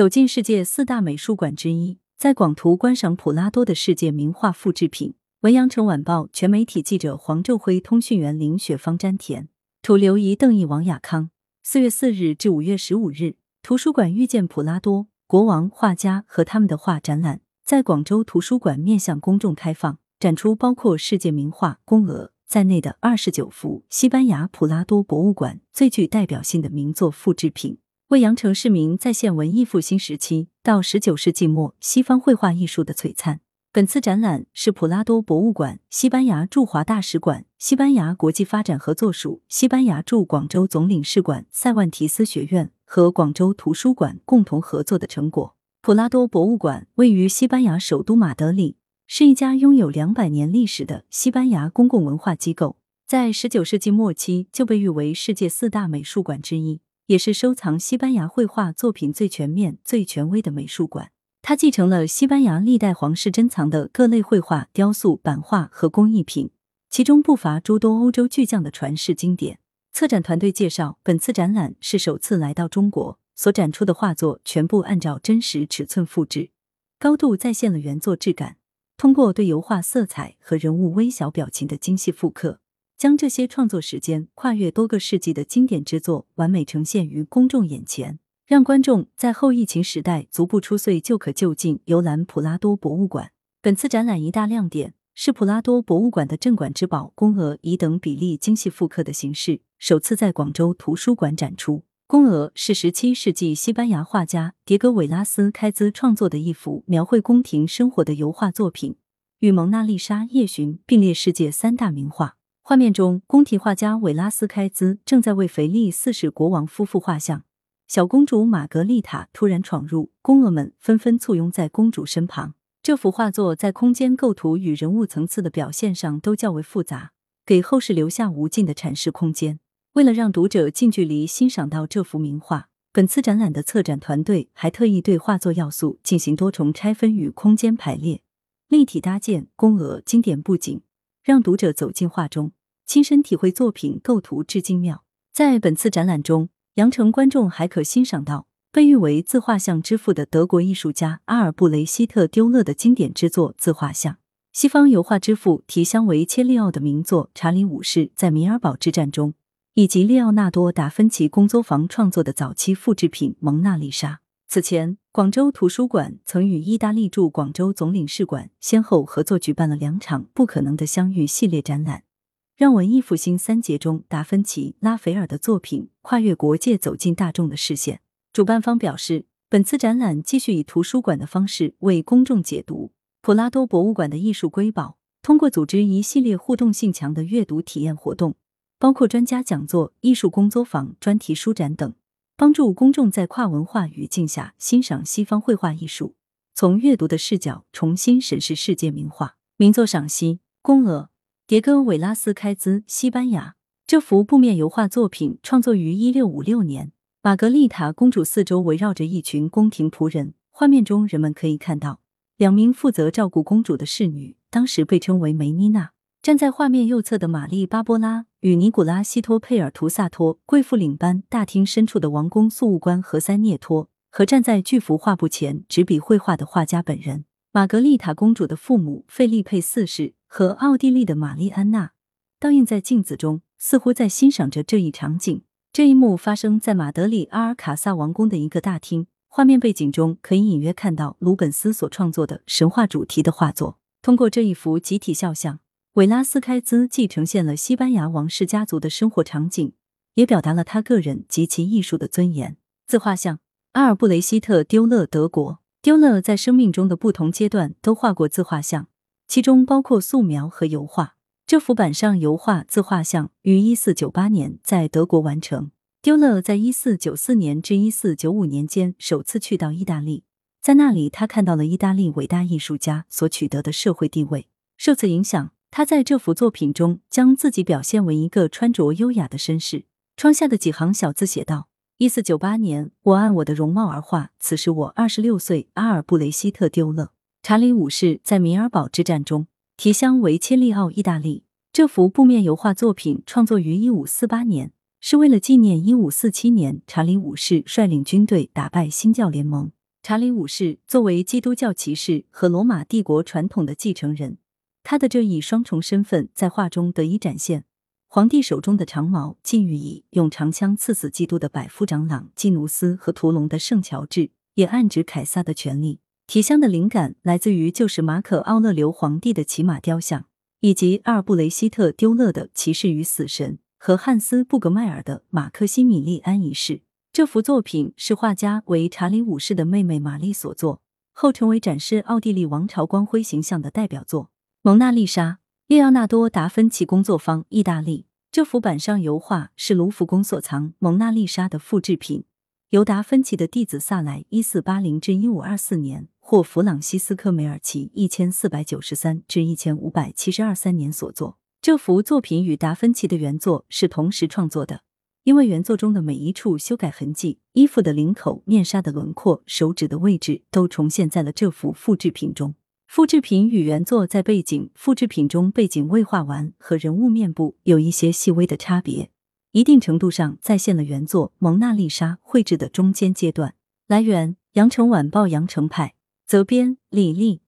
走进世界四大美术馆之一，在广图观赏普拉多的世界名画复制品。文阳城晚报全媒体记者黄昼辉，通讯员林雪芳、詹田，图刘怡、邓毅、王亚康。四月四日至五月十五日，图书馆遇见普拉多，国王、画家和他们的画展览在广州图书馆面向公众开放，展出包括世界名画《宫娥》在内的二十九幅西班牙普拉多博物馆最具代表性的名作复制品，为羊城市民再现文艺复兴时期到十九世纪末西方绘画艺术的璀璨。本次展览是普拉多博物馆、西班牙驻华大使馆、西班牙国际发展合作署、西班牙驻广州总领事馆、塞万提斯学院和广州图书馆共同合作的成果。普拉多博物馆位于西班牙首都马德里，是一家拥有两百年历史的西班牙公共文化机构，在十九世纪末期就被誉为世界四大美术馆之一，也是收藏西班牙绘画作品最全面、最权威的美术馆。它继承了西班牙历代皇室珍藏的各类绘画、雕塑、版画和工艺品，其中不乏诸多欧洲巨匠的传世经典。策展团队介绍，本次展览是首次来到中国，所展出的画作全部按照真实尺寸复制，高度再现了原作质感。通过对油画色彩和人物微小表情的精细复刻，将这些创作时间跨越多个世纪的经典之作完美呈现于公众眼前。让观众在后疫情时代足不出岁就可就近游览普拉多博物馆。本次展览一大亮点是普拉多博物馆的镇馆之宝《宫娥》以等比例精细复刻的形式首次在广州图书馆展出。《宫娥》是十七世纪西班牙画家迭戈·韦拉斯开兹创作的一幅描绘宫廷生活的油画作品，与《蒙娜丽莎夜巡》并列世界三大名画。画面中，宫廷画家韦拉斯开兹正在为腓力四世国王夫妇画像。小公主玛格丽塔突然闯入，宫娥们纷纷簇拥在公主身旁。这幅画作在空间构图与人物层次的表现上都较为复杂，给后世留下无尽的阐释空间。为了让读者近距离欣赏到这幅名画，本次展览的策展团队还特意对画作要素进行多重拆分与空间排列，立体搭建宫娥经典布景，让读者走进画中，亲身体会作品构图之精妙。在本次展览中。羊城观众还可欣赏到被誉为自画像之父的德国艺术家阿尔布雷希特·丢勒的经典之作自画像，西方油画之父提香维切利奥的名作《查理五世在米尔堡之战中》，以及列奥纳多·达芬奇工作坊创作的早期复制品《蒙娜丽莎》。此前，广州图书馆曾与意大利驻广州总领事馆先后合作举办了两场“不可能的相遇”系列展览。让文艺复兴三杰中达芬奇、拉斐尔的作品跨越国界，走进大众的视线。主办方表示，本次展览继续以图书馆的方式为公众解读普拉多博物馆的艺术瑰宝，通过组织一系列互动性强的阅读体验活动，包括专家讲座、艺术工作坊、专题书展等，帮助公众在跨文化语境下欣赏西方绘画艺术，从阅读的视角重新审视世界名画。名作赏析：宫娥。迭戈·韦拉斯开兹，西班牙。这幅布面油画作品创作于一六五六年。玛格丽塔公主四周围绕着一群宫廷仆人。画面中，人们可以看到两名负责照顾公主的侍女，当时被称为梅妮娜。站在画面右侧的玛丽·巴波拉与尼古拉西托佩尔图萨托，贵妇领班；大厅深处的王宫宿务官何塞涅托，和站在巨幅画布前执笔绘画的画家本人。玛格丽塔公主的父母费利佩四世。和奥地利的玛丽安娜倒映在镜子中，似乎在欣赏着这一场景。这一幕发生在马德里阿尔卡萨王宫的一个大厅，画面背景中可以隐约看到鲁本斯所创作的神话主题的画作。通过这一幅集体肖像，韦拉斯开兹既呈现了西班牙王室家族的生活场景，也表达了他个人及其艺术的尊严。自画像：阿尔布雷希特·丢勒，德国。丢勒在生命中的不同阶段都画过自画像。其中包括素描和油画。这幅板上油画自画像于一四九八年在德国完成。丢勒在一四九四年至一四九五年间首次去到意大利，在那里他看到了意大利伟大艺术家所取得的社会地位。受此影响，他在这幅作品中将自己表现为一个穿着优雅的绅士。窗下的几行小字写道：“一四九八年，我按我的容貌而画，此时我二十六岁。阿尔布雷希特·丢勒。”查理五世在米尔堡之战中，提香维切利奥，意大利。这幅布面油画作品创作于一五四八年，是为了纪念一五四七年查理五世率领军队打败新教联盟。查理五世作为基督教骑士和罗马帝国传统的继承人，他的这一双重身份在画中得以展现。皇帝手中的长矛禁欲以用长枪刺死基督的百夫长朗基努斯和屠龙的圣乔治，也暗指凯撒的权力。提香的灵感来自于旧时马可奥勒留皇帝的骑马雕像，以及阿尔布雷希特丢勒的《骑士与死神》和汉斯布格迈尔的《马克西米利安一世》。这幅作品是画家为查理五世的妹妹玛丽所作，后成为展示奥地利王朝光辉形象的代表作《蒙娜丽莎》。列奥纳多·达芬奇工作坊，意大利。这幅板上油画是卢浮宫所藏《蒙娜丽莎》的复制品，由达芬奇的弟子萨莱（一四八零至一五二四年）或弗朗西斯科·梅尔奇（一千四百九十三至一千五百七十二三年）所作。这幅作品与达芬奇的原作是同时创作的，因为原作中的每一处修改痕迹、衣服的领口、面纱的轮廓、手指的位置，都重现在了这幅复制品中。复制品与原作在背景，复制品中背景未画完和人物面部有一些细微的差别，一定程度上再现了原作《蒙娜丽莎》绘制的中间阶段。来源：羊城晚报羊城派，责编：李丽。